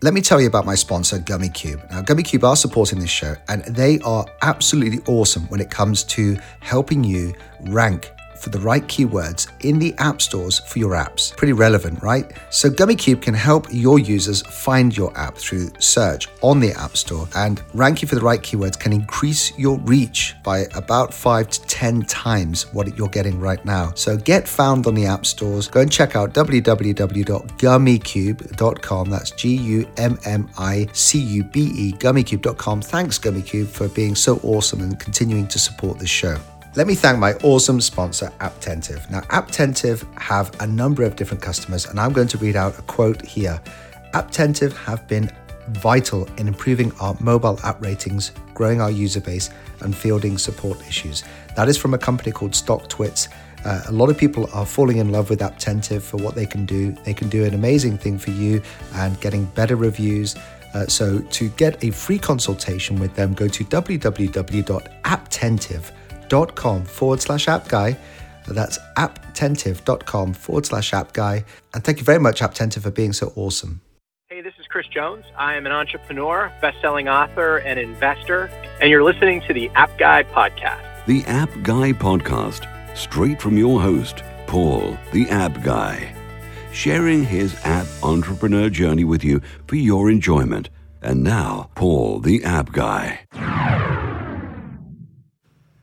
Let me tell you about my sponsor, GummyCube. Now, GummyCube are supporting this show, and they are absolutely awesome when it comes to helping you rank for the right keywords in the app stores for your apps. Pretty relevant, right? So GummyCube can help your users find your app through search on the App Store and rank you for the right keywords can increase your reach by about 5 to 10 times what you're getting right now. So get found on the app stores. Go and check out www.gummicube.com. That's G U M M I C U B E gummicube.com. Thanks GummyCube for being so awesome and continuing to support this show. Let me thank my awesome sponsor, Apptentive. Now, Apptentive have a number of different customers, and I'm going to read out a quote here. Apptentive have been vital in improving our mobile app ratings, growing our user base, and fielding support issues. That is from a company called StockTwits. Uh, a lot of people are falling in love with Apptentive for what they can do. They can do an amazing thing for you and getting better reviews. Uh, so, to get a free consultation with them, go to www.apptentive.com apptentive.com forward slash app guy. That's apptentive.com forward slash app guy. And thank you very much, Apptentive, for being so awesome. Hey, this is Chris Jones. I am an entrepreneur, best selling author, and investor, and you're listening to the App Guy Podcast. The App Guy Podcast, straight from your host, Paul, the App Guy, sharing his app entrepreneur journey with you for your enjoyment. And now, Paul, the App Guy.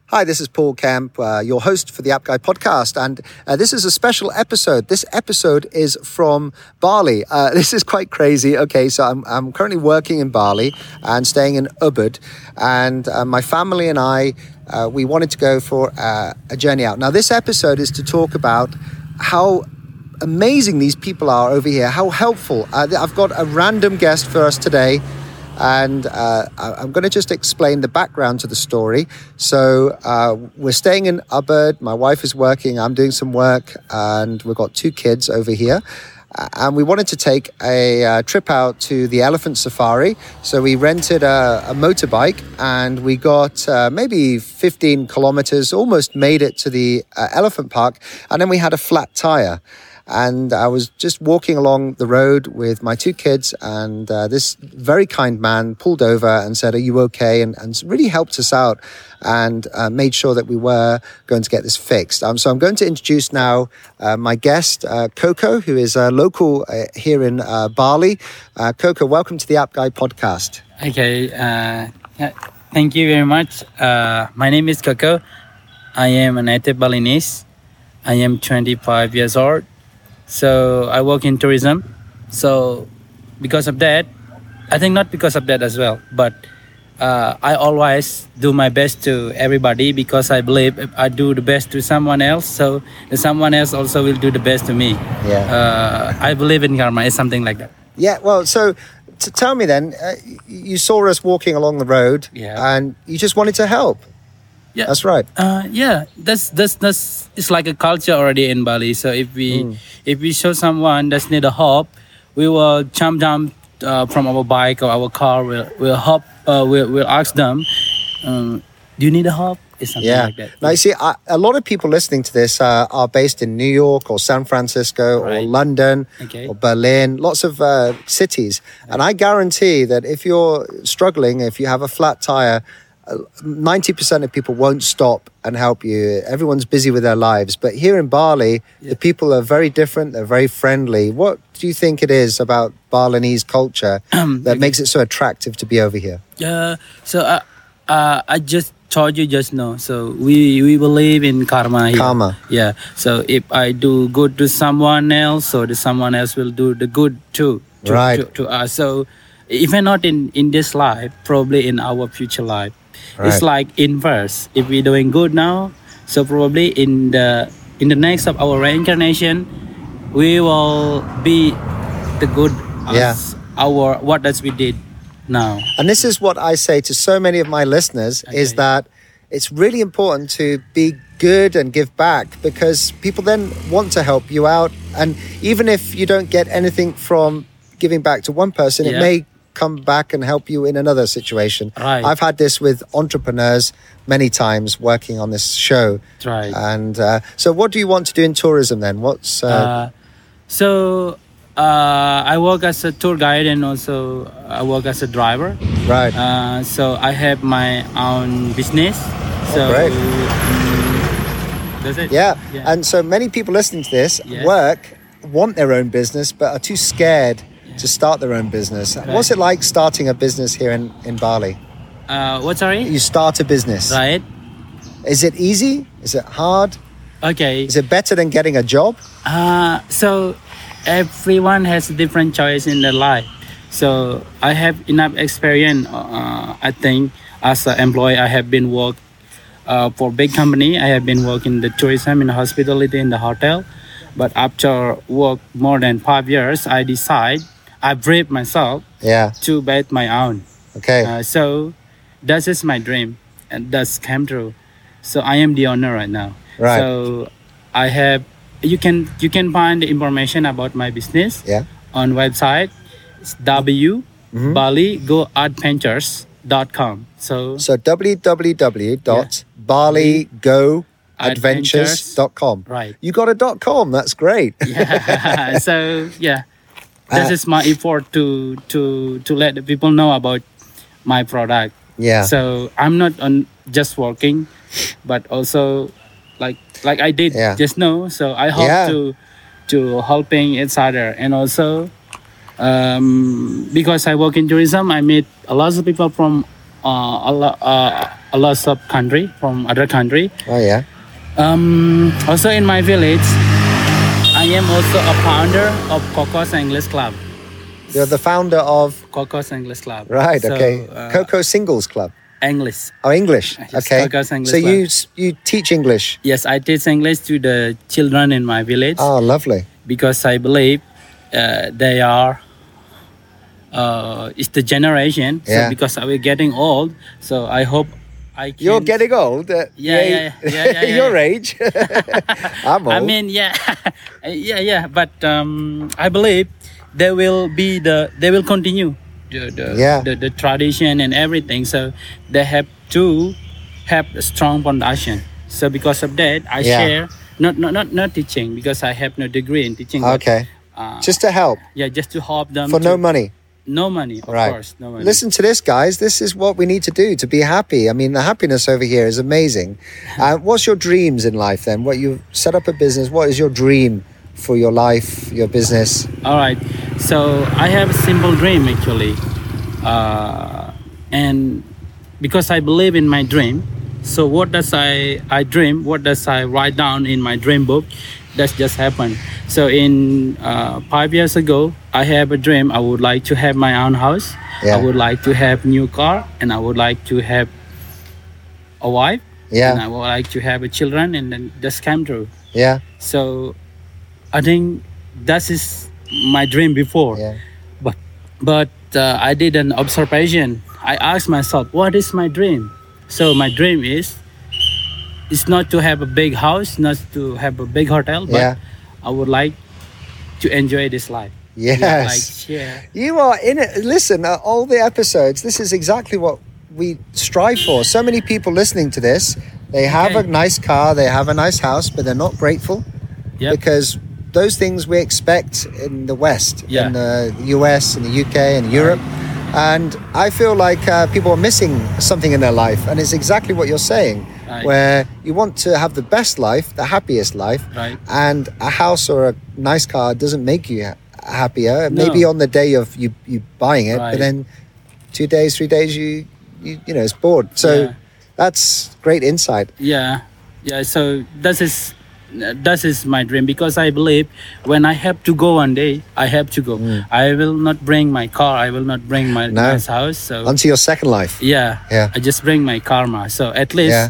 Hi, this is Paul Kemp, uh, your host for the App Guy podcast, and uh, this is a special episode. This episode is from Bali. Uh, this is quite crazy. Okay, so I'm, I'm currently working in Bali and staying in Ubud, and uh, my family and I, uh, we wanted to go for uh, a journey out. Now, this episode is to talk about how amazing these people are over here, how helpful. I've got a random guest for us today and uh, I'm going to just explain the background to the story. So uh, we're staying in Ubud. My wife is working. I'm doing some work, and we've got two kids over here. And we wanted to take a uh, trip out to the elephant safari. So we rented a, a motorbike and we got uh, maybe 15 kilometers, almost made it to the uh, elephant park. And then we had a flat tire. And I was just walking along the road with my two kids, and uh, this very kind man pulled over and said, Are you okay? And, and really helped us out and uh, made sure that we were going to get this fixed. Um, so I'm going to introduce now uh, my guest, uh, Coco, who is a local uh, here in uh, Bali. Coco, welcome to the App Guy podcast. Okay. Thank you very much. my name is Coco. I am a native Balinese. I am 25 years old. So I work in tourism. So because of that, I think not because of that as well, but uh, I always do my best to everybody because I believe if I do the best to someone else, so someone else also will do the best to me. Yeah. Uh, I believe in karma. It's something like that. Yeah. Well, so tell me then, uh, you saw us walking along the road, yeah. and you just wanted to help. Yeah, that's right. Uh, yeah, that's that's that's it's like a culture already in Bali. So if we mm. if we show someone that's need a help, we will jump down uh, from our bike or our car. We'll we'll hop. Uh, we'll, we'll ask them, um, "Do you need a help?" yeah. Like that now, you see, I, a lot of people listening to this uh, are based in New York or San Francisco right. or London okay. or Berlin, lots of uh, cities. And I guarantee that if you're struggling, if you have a flat tire, 90% of people won't stop and help you. Everyone's busy with their lives. But here in Bali, yeah. the people are very different. They're very friendly. What do you think it is about Balinese culture um, that okay. makes it so attractive to be over here? Yeah. So uh, uh, I just told you just now. So we, we believe in karma here. Karma. Yeah. So if I do good to someone else, so the someone else will do the good too. To, right. to, to us. So even not in, in this life, probably in our future life Right. It's like inverse. If we're doing good now, so probably in the in the next of our reincarnation, we will be the good yeah. our what does we did now. And this is what I say to so many of my listeners okay. is that it's really important to be good and give back because people then want to help you out and even if you don't get anything from giving back to one person yeah. it may come back and help you in another situation. Right. I've had this with entrepreneurs many times working on this show. Right. And uh, so, what do you want to do in tourism then? What's uh... Uh, so Uh, I work as a tour guide and also I work as a driver. Right. Uh, so I have my own business. So great. mm, that's it. yeah. Yeah. And so many people listening to this work, want their own business, but are too scared to start their own business. What's it like starting a business here in, in Bali? Uh, what sorry? You start a business. Right. Is it easy? Is it hard? Okay. Is it better than getting a job? Uh, so everyone has a different choice in their life. So I have enough experience. Uh, I think as an employee, I have been work uh, for big company. I have been working in the tourism, in the hospitality, in the hotel. But after work more than five years, I decide I brave myself Yeah. to bet my own. Okay. Uh, so that is my dream, and that's came true. So I am the owner right now. Right. So I have you can you can find the information about my business yeah. on website. It's w Mm-hmm. Bali Go Adventures.com. So So www.baligoadventures.com. Right. You got a dot com. That's great. yeah. so yeah, this Uh, is my effort to to to let the people know about my product. Yeah. So I'm not on just working, but also like like I did Yeah. just now. So I hope Yeah. to to helping each other and also um, because I work in tourism, I meet a lot of people from uh, a lot uh, a lot of country from other country. oh yeah. Um, also in my village, I am also a founder of Cocos English Club. You're the founder of Cocos English Club. right. So, okay. uh, Coco Singles Club. English. Oh, English. Yes, Okay. Coco's English so you Club. s- you teach English. Yes, I teach English to the children in my village Oh, lovely. because I believe uh, they are. Uh, it's the generation. Yeah. So because we're getting old, so I hope I can. You're getting old. Uh, Yeah, yeah, yeah, yeah, yeah, yeah, your age. I'm old. I mean, yeah, yeah, yeah. But um, I believe they will be the they will continue the the, Yeah. the the tradition and everything. So they have to have a strong foundation. So because of that, I Yeah. share not not not not teaching because I have no degree in teaching. but, okay. uh, Just to help yeah, just to help them for to- no money. No money, of Right. course, no money. Listen to this, guys. This is what we need to do to be happy. I mean, the happiness over here is amazing. Uh, what's your dreams in life then? What you set up a business? What is your dream for your life, your business? All right. So I have a simple dream actually, uh, and because I believe in my dream. So what does I I dream? What does I write down in my dream book? That's just happened. So in uh, five years ago, I have a dream. I would like to have my own house. Yeah. I would like to have new car, and I would like to have a wife. Yeah. And I would like to have a children, and then just came true. yeah, So I think that is my dream before. yeah, But but uh, I did an observation. I asked myself, what is my dream? So my dream is it's not to have a big house, not to have a big hotel, but yeah. I would like to enjoy this life. Yes. Yeah, like share. You are in it. Listen, uh, all the episodes, this is exactly what we strive for. So many people listening to this, they have Okay. a nice car, they have a nice house, but they're not grateful Yep. because those things we expect in the West, Yeah. in the US, in the UK, and Europe. And I feel like uh, people are missing something in their life. And it's exactly what you're saying, Right. where you want to have the best life, the happiest life, Right. and a house or a nice car doesn't make you happier. No. Maybe on the day of you, you buying it, but then two days, three days, you, you, you know, it's bored. So Yeah. that's great insight. Yeah, yeah. So this is this is my dream because I believe when I have to go one day, I have to go. Mm. I will not bring my car. I will not bring my No. nice house. So Onto your second life. yeah, Yeah. I just bring my karma. So at least Yeah.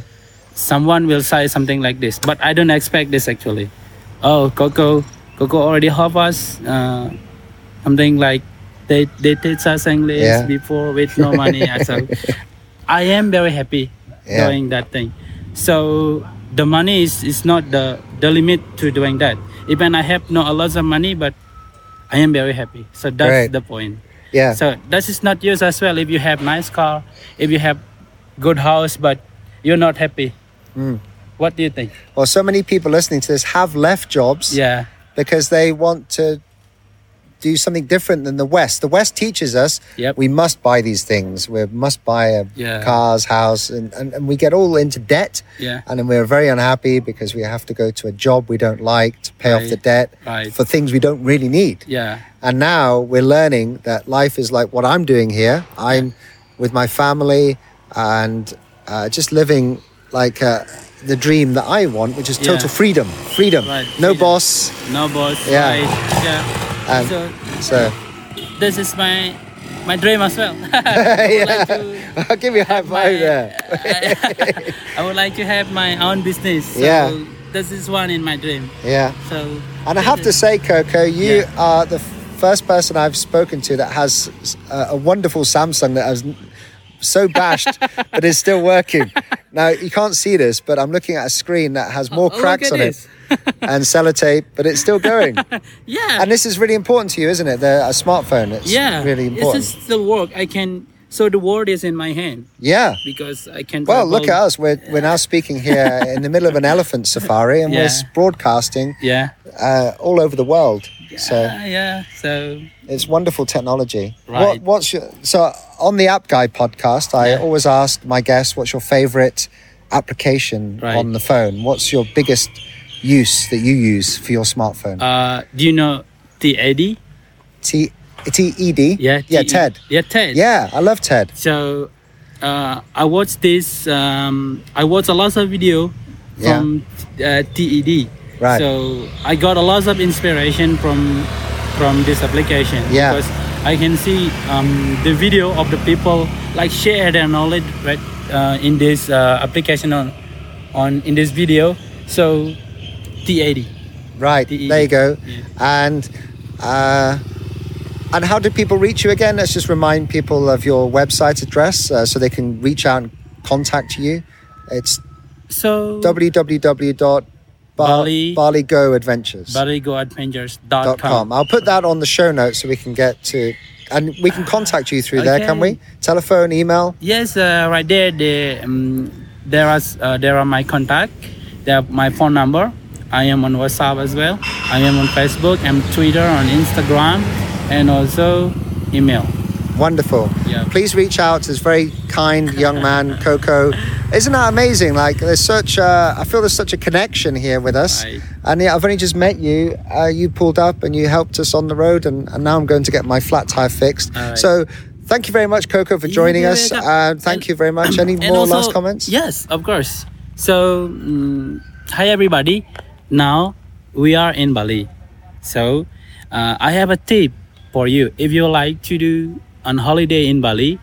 Someone will say something like this. But I don't expect this actually. Oh, Coco, Coco already help us. Uh, something like they they teach us English Yeah. before with no money. so I am very happy Yeah. doing that thing. So the money is, is not the the limit to doing that. Even I have no a lot of money, but I am very happy. So that's Right. the point. Yeah. So that is not used as well. If you have nice car, if you have good house, but you're not happy. Mm. What do you think? Well, so many people listening to this have left jobs Yeah, because they want to do something different than the West. The West teaches us Yep. we must buy these things. We must buy a Yeah. cars, house, and, and, and we get all into debt. Yeah. And then we're very unhappy because we have to go to a job we don't like to pay off the debt Right. for things we don't really need. Yeah. And now we're learning that life is like what I'm doing here. I'm with my family and uh, just living like uh, the dream that I want, which is total Yeah. freedom. Freedom. Right, No freedom. boss. No boss. Yeah. Right. Yeah. And so so, this is my my dream as well. yeah. I'll give you a high five there. I would like to have my own business. So Yeah. This is one in my dream. Yeah. So. And I have to say, Coco, you Yeah. are the first person I've spoken to that has a, a wonderful Samsung that has so bashed but it's still working. Now you can't see this, but I'm looking at a screen that has more Oh, cracks on it and sellotape, but it's still going. Yeah. and this is really important to you, isn't it? The a smartphone. It's yeah. really important. This is still work. I can. So the word is in my hand yeah. because I can. Well, look at us. We're, we're now speaking here in the middle of an elephant safari and we're broadcasting Yeah. uh, all over the world. So Yeah. Yeah. So. It's wonderful technology. What, Right. what's your so on the App Guy podcast? I Yeah. always ask my guests, "What's your favorite application Right. on the phone? What's your biggest use that you use for your smartphone?" Uh, do you know TED? T T E D. Yeah. yeah, TED. Ted. Yeah, TED. Yeah, I love Ted. So uh, I watched this. Um, I watched a lot of video Yeah. from uh, TED. Right. So I got a lot of inspiration from from this application. Yeah. Because I can see um, the video of the people like share their knowledge right uh, in this uh, application on on in this video. So TED. Right TED. there you go. Yeah. And uh, and how do people reach you again? Let's just remind people of your website address uh, so they can reach out and contact you. It's So www. Bali- BaliGoAdventures. BaliGoAdventures.com. com. I'll put that on the show notes so we can get to, and we can contact you through there, can we? Telephone, email. Yes, uh, right there. The, um, there are uh, there are my contact. There are my phone number. I am on WhatsApp as well. I am on Facebook and Twitter, on Instagram, and also email. Wonderful. Yeah. Please reach out to this very kind young man, Coco. Isn't that amazing? Like, there's such, a, I feel there's such a connection here with us. Right. And yeah, I've only just met you. Uh, you pulled up and you helped us on the road, and, and now I'm going to get my flat tire fixed. All right. So, thank you very much, Coco, for joining You're us. welcome. Uh, thank And- you very much. Any more also- last comments? Yes, of course. So, mm, hi everybody. Now we are in Bali. So, uh, I have a tip for you. If you like to do on holiday in Bali,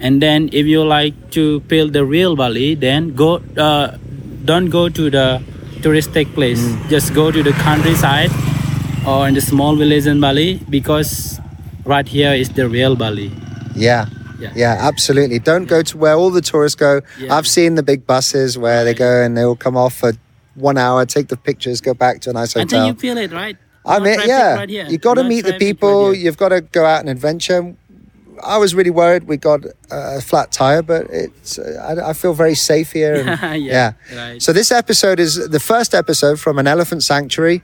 and then if you like to feel the real Bali, then go. Uh, don't go to the touristic place. Mm. Just go to the countryside or in the small village in Bali because right here is the real Bali. Yeah. Yeah. Yeah, absolutely. Don't go to where all the tourists go. Yeah. I've seen the big buses where they go and they will come off for one hour, take the pictures, go back to a nice And then you feel it, right? I mean, yeah, right you got to meet the traffic right people. You've got to go out and adventure. I was really worried we got a flat tire, but it's. Uh, I, I feel very safe here. And, Yeah, right. So this episode is the first episode from an elephant sanctuary,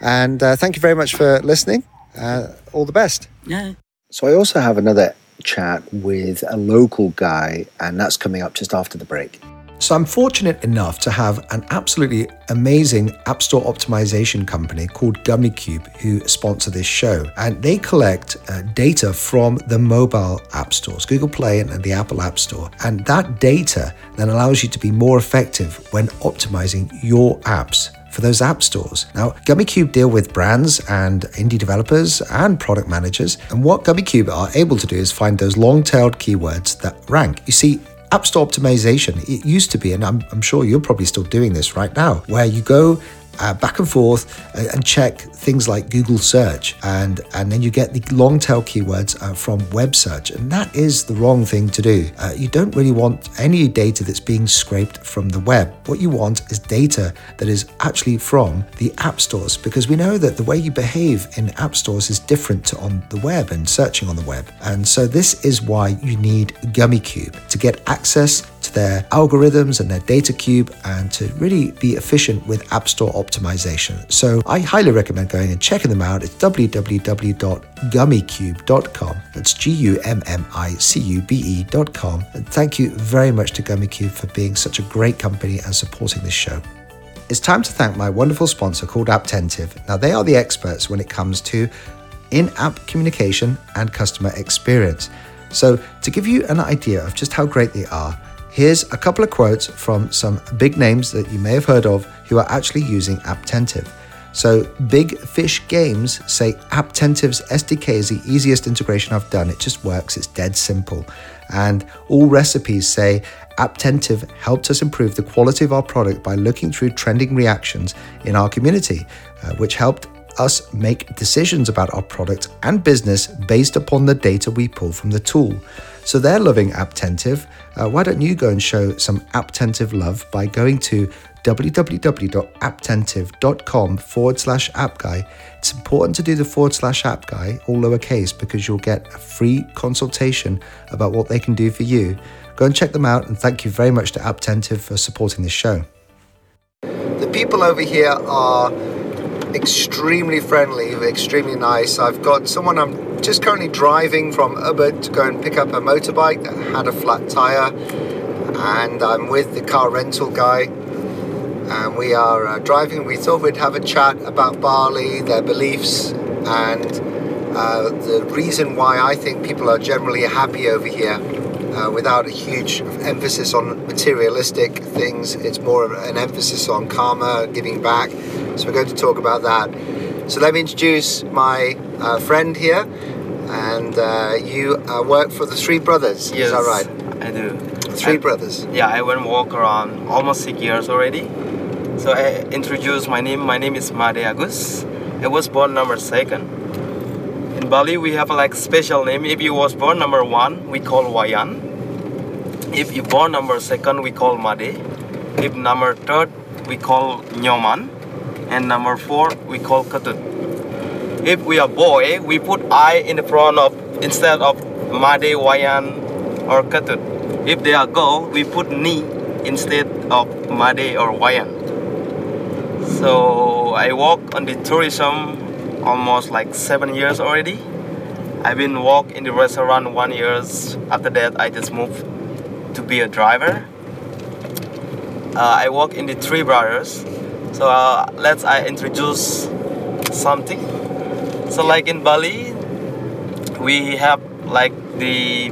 and uh, thank you very much for listening. Uh, all the best. Yeah. So I also have another chat with a local guy, and that's coming up just after the break. So I'm fortunate enough to have an absolutely amazing App Store optimization company called GummyCube who sponsor this show. And they collect uh, data from the mobile app stores, Google Play and the Apple App Store. And that data then allows you to be more effective when optimizing your apps for those app stores. Now, GummyCube deal with brands and indie developers and product managers. And what GummyCube are able to do is find those long-tailed keywords that rank. You see, App Store optimization, it used to be, and I'm, I'm sure you're probably still doing this right now, where you go uh, back and forth uh, and check things like Google search, and and then you get the long tail keywords uh, from web search, and that is the wrong thing to do. Uh, you don't really want any data that's being scraped from the web. What you want is data that is actually from the app stores, because we know that the way you behave in app stores is different to on the web and searching on the web, and so this is why you need GummyCube to get access to their algorithms and their data cube and to really be efficient with App Store optimization. So I highly recommend going and checking them out. It's www.gummicube.com. That's G U M M I C U B E.com. And thank you very much to GummyCube for being such a great company and supporting this show. It's time to thank my wonderful sponsor called Apptentive. Now, they are the experts when it comes to in app communication and customer experience. So, to give you an idea of just how great they are, here's a couple of quotes from some big names that you may have heard of who are actually using Apptentive. So, Big Fish Games say Apptentive's SDK is the easiest integration I've done. It just works, it's dead simple. And Allrecipes say Apptentive helped us improve the quality of our product by looking through trending reactions in our community, uh, which helped us make decisions about our product and business based upon the data we pull from the tool. So they're loving Apptentive. Uh, why don't you go and show some Apptentive love by going to www.apptentive.com forward slash app guy. It's important to do the forward slash app guy, all lowercase, because you'll get a free consultation about what they can do for you. Go and check them out, and thank you very much to Apptentive for supporting this show. The people over here are extremely friendly, extremely nice. I've got someone I'm just currently driving from Ubud to go and pick up a motorbike that had a flat tire, and I'm with the car rental guy. And we are uh, driving. We thought we'd have a chat about Bali, their beliefs, and uh, the reason why I think people are generally happy over here. Uh, without a huge emphasis on materialistic things. It's more of an emphasis on karma, giving back. So we're going to talk about that. So let me introduce my uh, friend here, and uh, you uh, work for the Three Brothers. Yes, Is that right? I do. Three And- Brothers. Yeah, I went walk around almost six years already. So I introduce my name. My name is Made Agus. I was born number second. In Bali, we have a like special name. If you was born number one, we call Wayan. If born number second, we call Made. If number third, we call Nyoman. And number four, we call Ketut. If we are boy, we put I in the front of instead of Made, Wayan, or Ketut. If they are girl, we put Ni instead of Made or Wayan. So I work on the tourism almost like seven years already. I've been work in the restaurant one years. After that, I just moved to be a driver. Uh, I work in the Three Brothers. So uh, let's I introduce something. So like in Bali, we have like the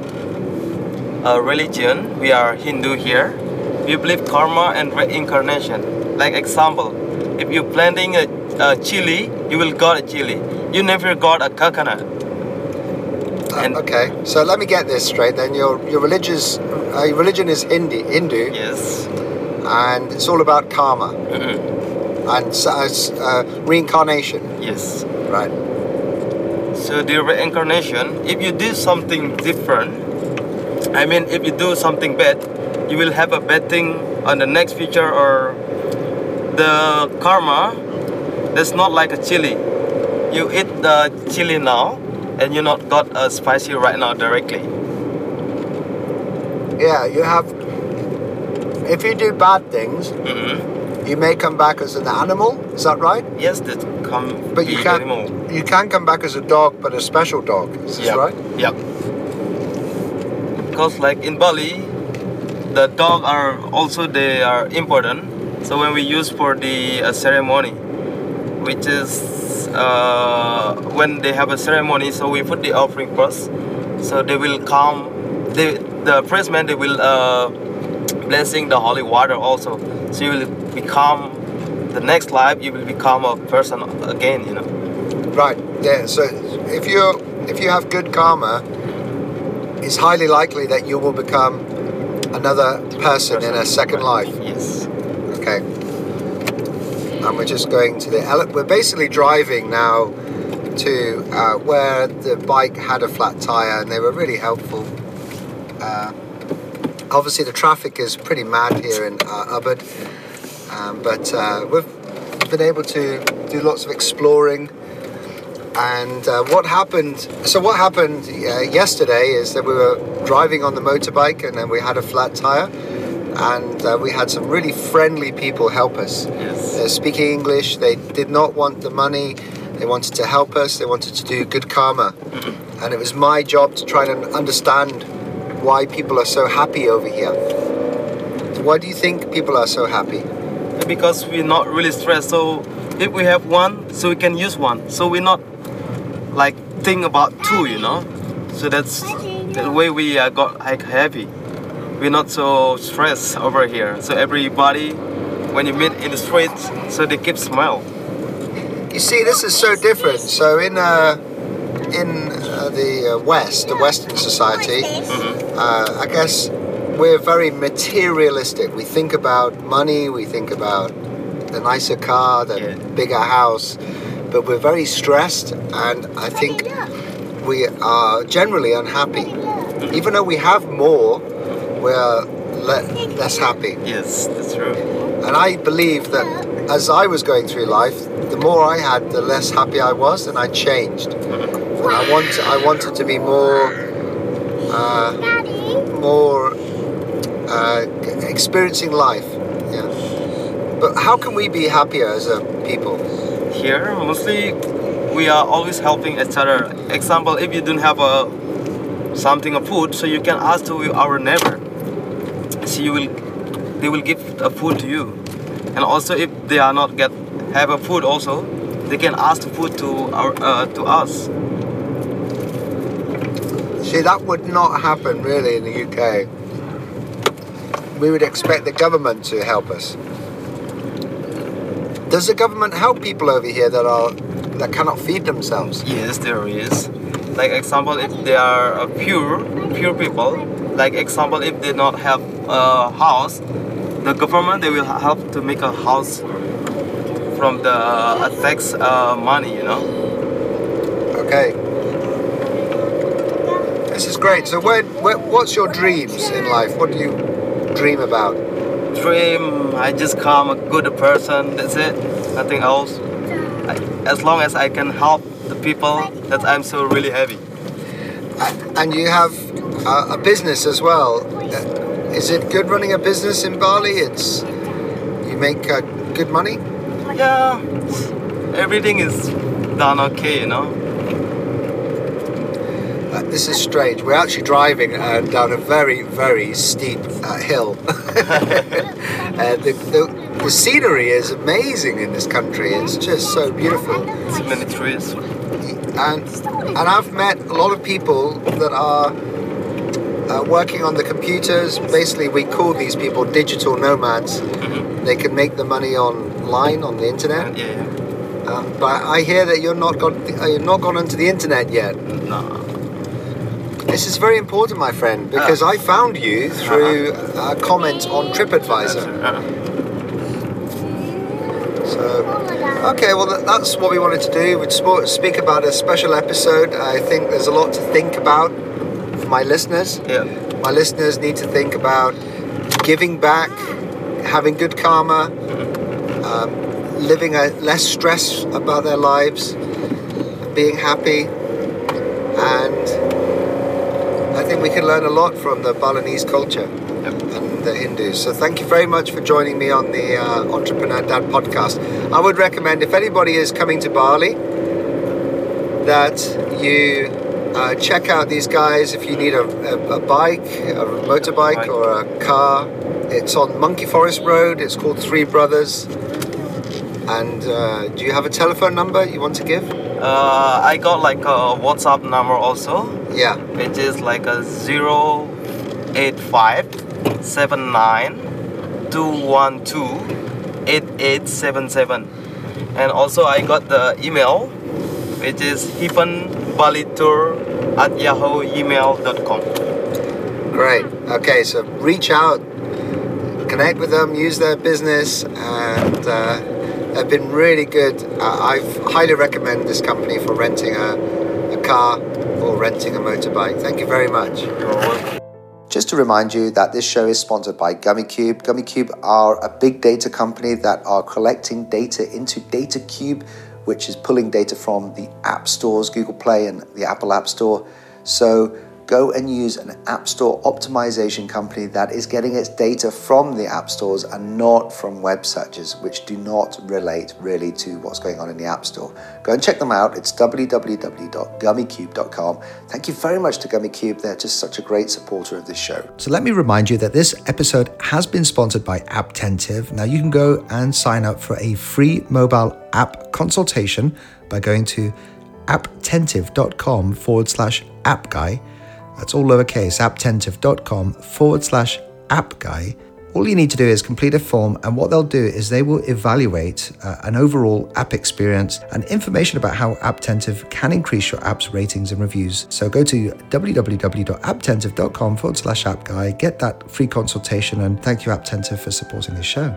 uh, religion. We are Hindu here. We believe karma and reincarnation. Like example, if you planting a, a chili, you will got a chili. You never got a coconut. And- okay, so let me get this straight. Then your your religious uh, your religion is Hindi, Hindu, Yes. and it's all about karma Mhm. and uh, uh, reincarnation, Yes. right? So the reincarnation, if you do something different, I mean, if you do something bad, you will have a bad thing on the next future or the karma. That's not like a chili. You eat the chili now, and you not got a spicy right now directly. Yeah, you have. If you do bad things, hmm you may come back as an animal. Is that right? Yes, that come But you can't. animal. You can come back as a dog, but a special dog. Is this Yep. right? Yep. Because like in Bali, the dog are also they are important. So when we use for the uh, ceremony, which is uh, when they have a ceremony, so we put the offering first. So they will come. They the first man they will uh, blessing the holy water also. So you will become the next life. You will become a person again. You know. Right. Yeah. So if you if you have good karma, it's highly likely that you will become another person in a second life. Yes. Okay. And we're just going to the. ele- We're basically driving now to uh, where the bike had a flat tire, and they were really helpful. Uh, obviously, the traffic is pretty mad here in uh, Ubud, um, but uh, we've been able to do lots of exploring. And uh, what happened? So what happened uh, yesterday is that we were driving on the motorbike, and then we had a flat tire, and uh, we had some really friendly people help us. Yes. They're speaking English. They did not want the money. They wanted to help us. They wanted to do good karma, and it was my job to try and understand why people are so happy over here. Why do you think people are so happy? because we're not really stressed. So if we have one, so we can use one. So we're not like think about two, you know. So that's the way we uh, got like happy. We're not so stressed over here. So everybody, when you meet in the streets, so they keep smile. You see, this is so different. So in uh, in uh, the uh, West, the Western society, uh, I guess we're very materialistic. We think about money. We think about the nicer car, the Yeah. bigger house, but we're very stressed, and I think we are generally unhappy. Even though we have more, we're le- less happy. Yes, that's true. And I believe that as I was going through life, the more I had, the less happy I was, and I changed. And I want, I wanted to be more, uh, more uh, experiencing life. Yeah. But how can we be happier as a people? Here, mostly, we are always helping each other. Example, if you don't have a something of food, so you can ask to our neighbor. You will, they will give a food to you. And also, if they are not get have a food, also, they can ask the food to our uh, to us. See, that would not happen really in the UK. We would expect the government to help us. Does the government help people over here that are that cannot feed themselves? Yes, there is. Like example, if they are pure, pure people. Like example, if they not have a house, the government they will help to make a house from the uh, tax uh, money. You know. Okay. This is great. So, where, where, what's your dreams in life? What do you dream about? Dream. I just become a good person. That's it. Nothing else. I, as long as I can help the people, that I'm so really happy. And you have a, a business as well. Is it good running a business in Bali? It's you make uh, good money. Yeah. Everything is done okay. You know. Uh, this is strange. We're actually driving uh, down a very, very steep uh, hill. uh, the, the, the scenery is amazing in this country. It's just so beautiful. So many trees. and and I've met a lot of people that are uh, working on the computers. Basically, we call these people digital nomads. They can make the money online on the internet. Yeah. yeah. Um, but I hear that you're not gone. Uh, you're not gone onto the internet yet. No. This is very important, my friend, because I found you through a comment on TripAdvisor. Uh, So, okay, well, that's what we wanted to do. We'd speak about a special episode. I think there's a lot to think about my listeners. yeah. My listeners need to think about giving back, having good karma, um, living a less stress about their lives, being happy, and I think we can learn a lot from the Balinese culture and the Hindus. So thank you very much for joining me on the uh, Entrepreneur Dad podcast. I would recommend if anybody is coming to Bali that you uh, check out these guys if you need a, a, a bike, a motorbike, or a car. It's on Monkey Forest Road. It's called Three Brothers. And uh, do you have a telephone number you want to give? Uh, I got like a WhatsApp number also, Yeah. which is like a zero eight five seven nine two one two eight eight seven seven, and also I got the email, which is hipanbalitur at yahoo email.com. Great. Okay, so reach out, connect with them, use their business, and uh, they've been really good. Uh, I highly recommend this company for renting a, a car or renting a motorbike. Thank you very much. Just to remind you that this show is sponsored by GummyCube. GummyCube are a big data company that are collecting data into DataCube, which is pulling data from the app stores, Google Play and the Apple App Store. So go and use an App Store optimization company that is getting its data from the App Stores and not from web searches, which do not relate really to what's going on in the App Store. Go and check them out. It's www.gummicube.com. Thank you very much to GummyCube. They're just such a great supporter of this show. So let me remind you that this episode has been sponsored by Apptentive. Now you can go and sign up for a free mobile app consultation by going to apptentive.com forward slash app guy. That's all lowercase, apptentive.com forward slash app guy. All you need to do is complete a form, and what they'll do is they will evaluate uh, an overall app experience and information about how Apptentive can increase your app's ratings and reviews. So go to www.apptentive.com forward slash app guy, get that free consultation, and thank you, Apptentive, for supporting this show.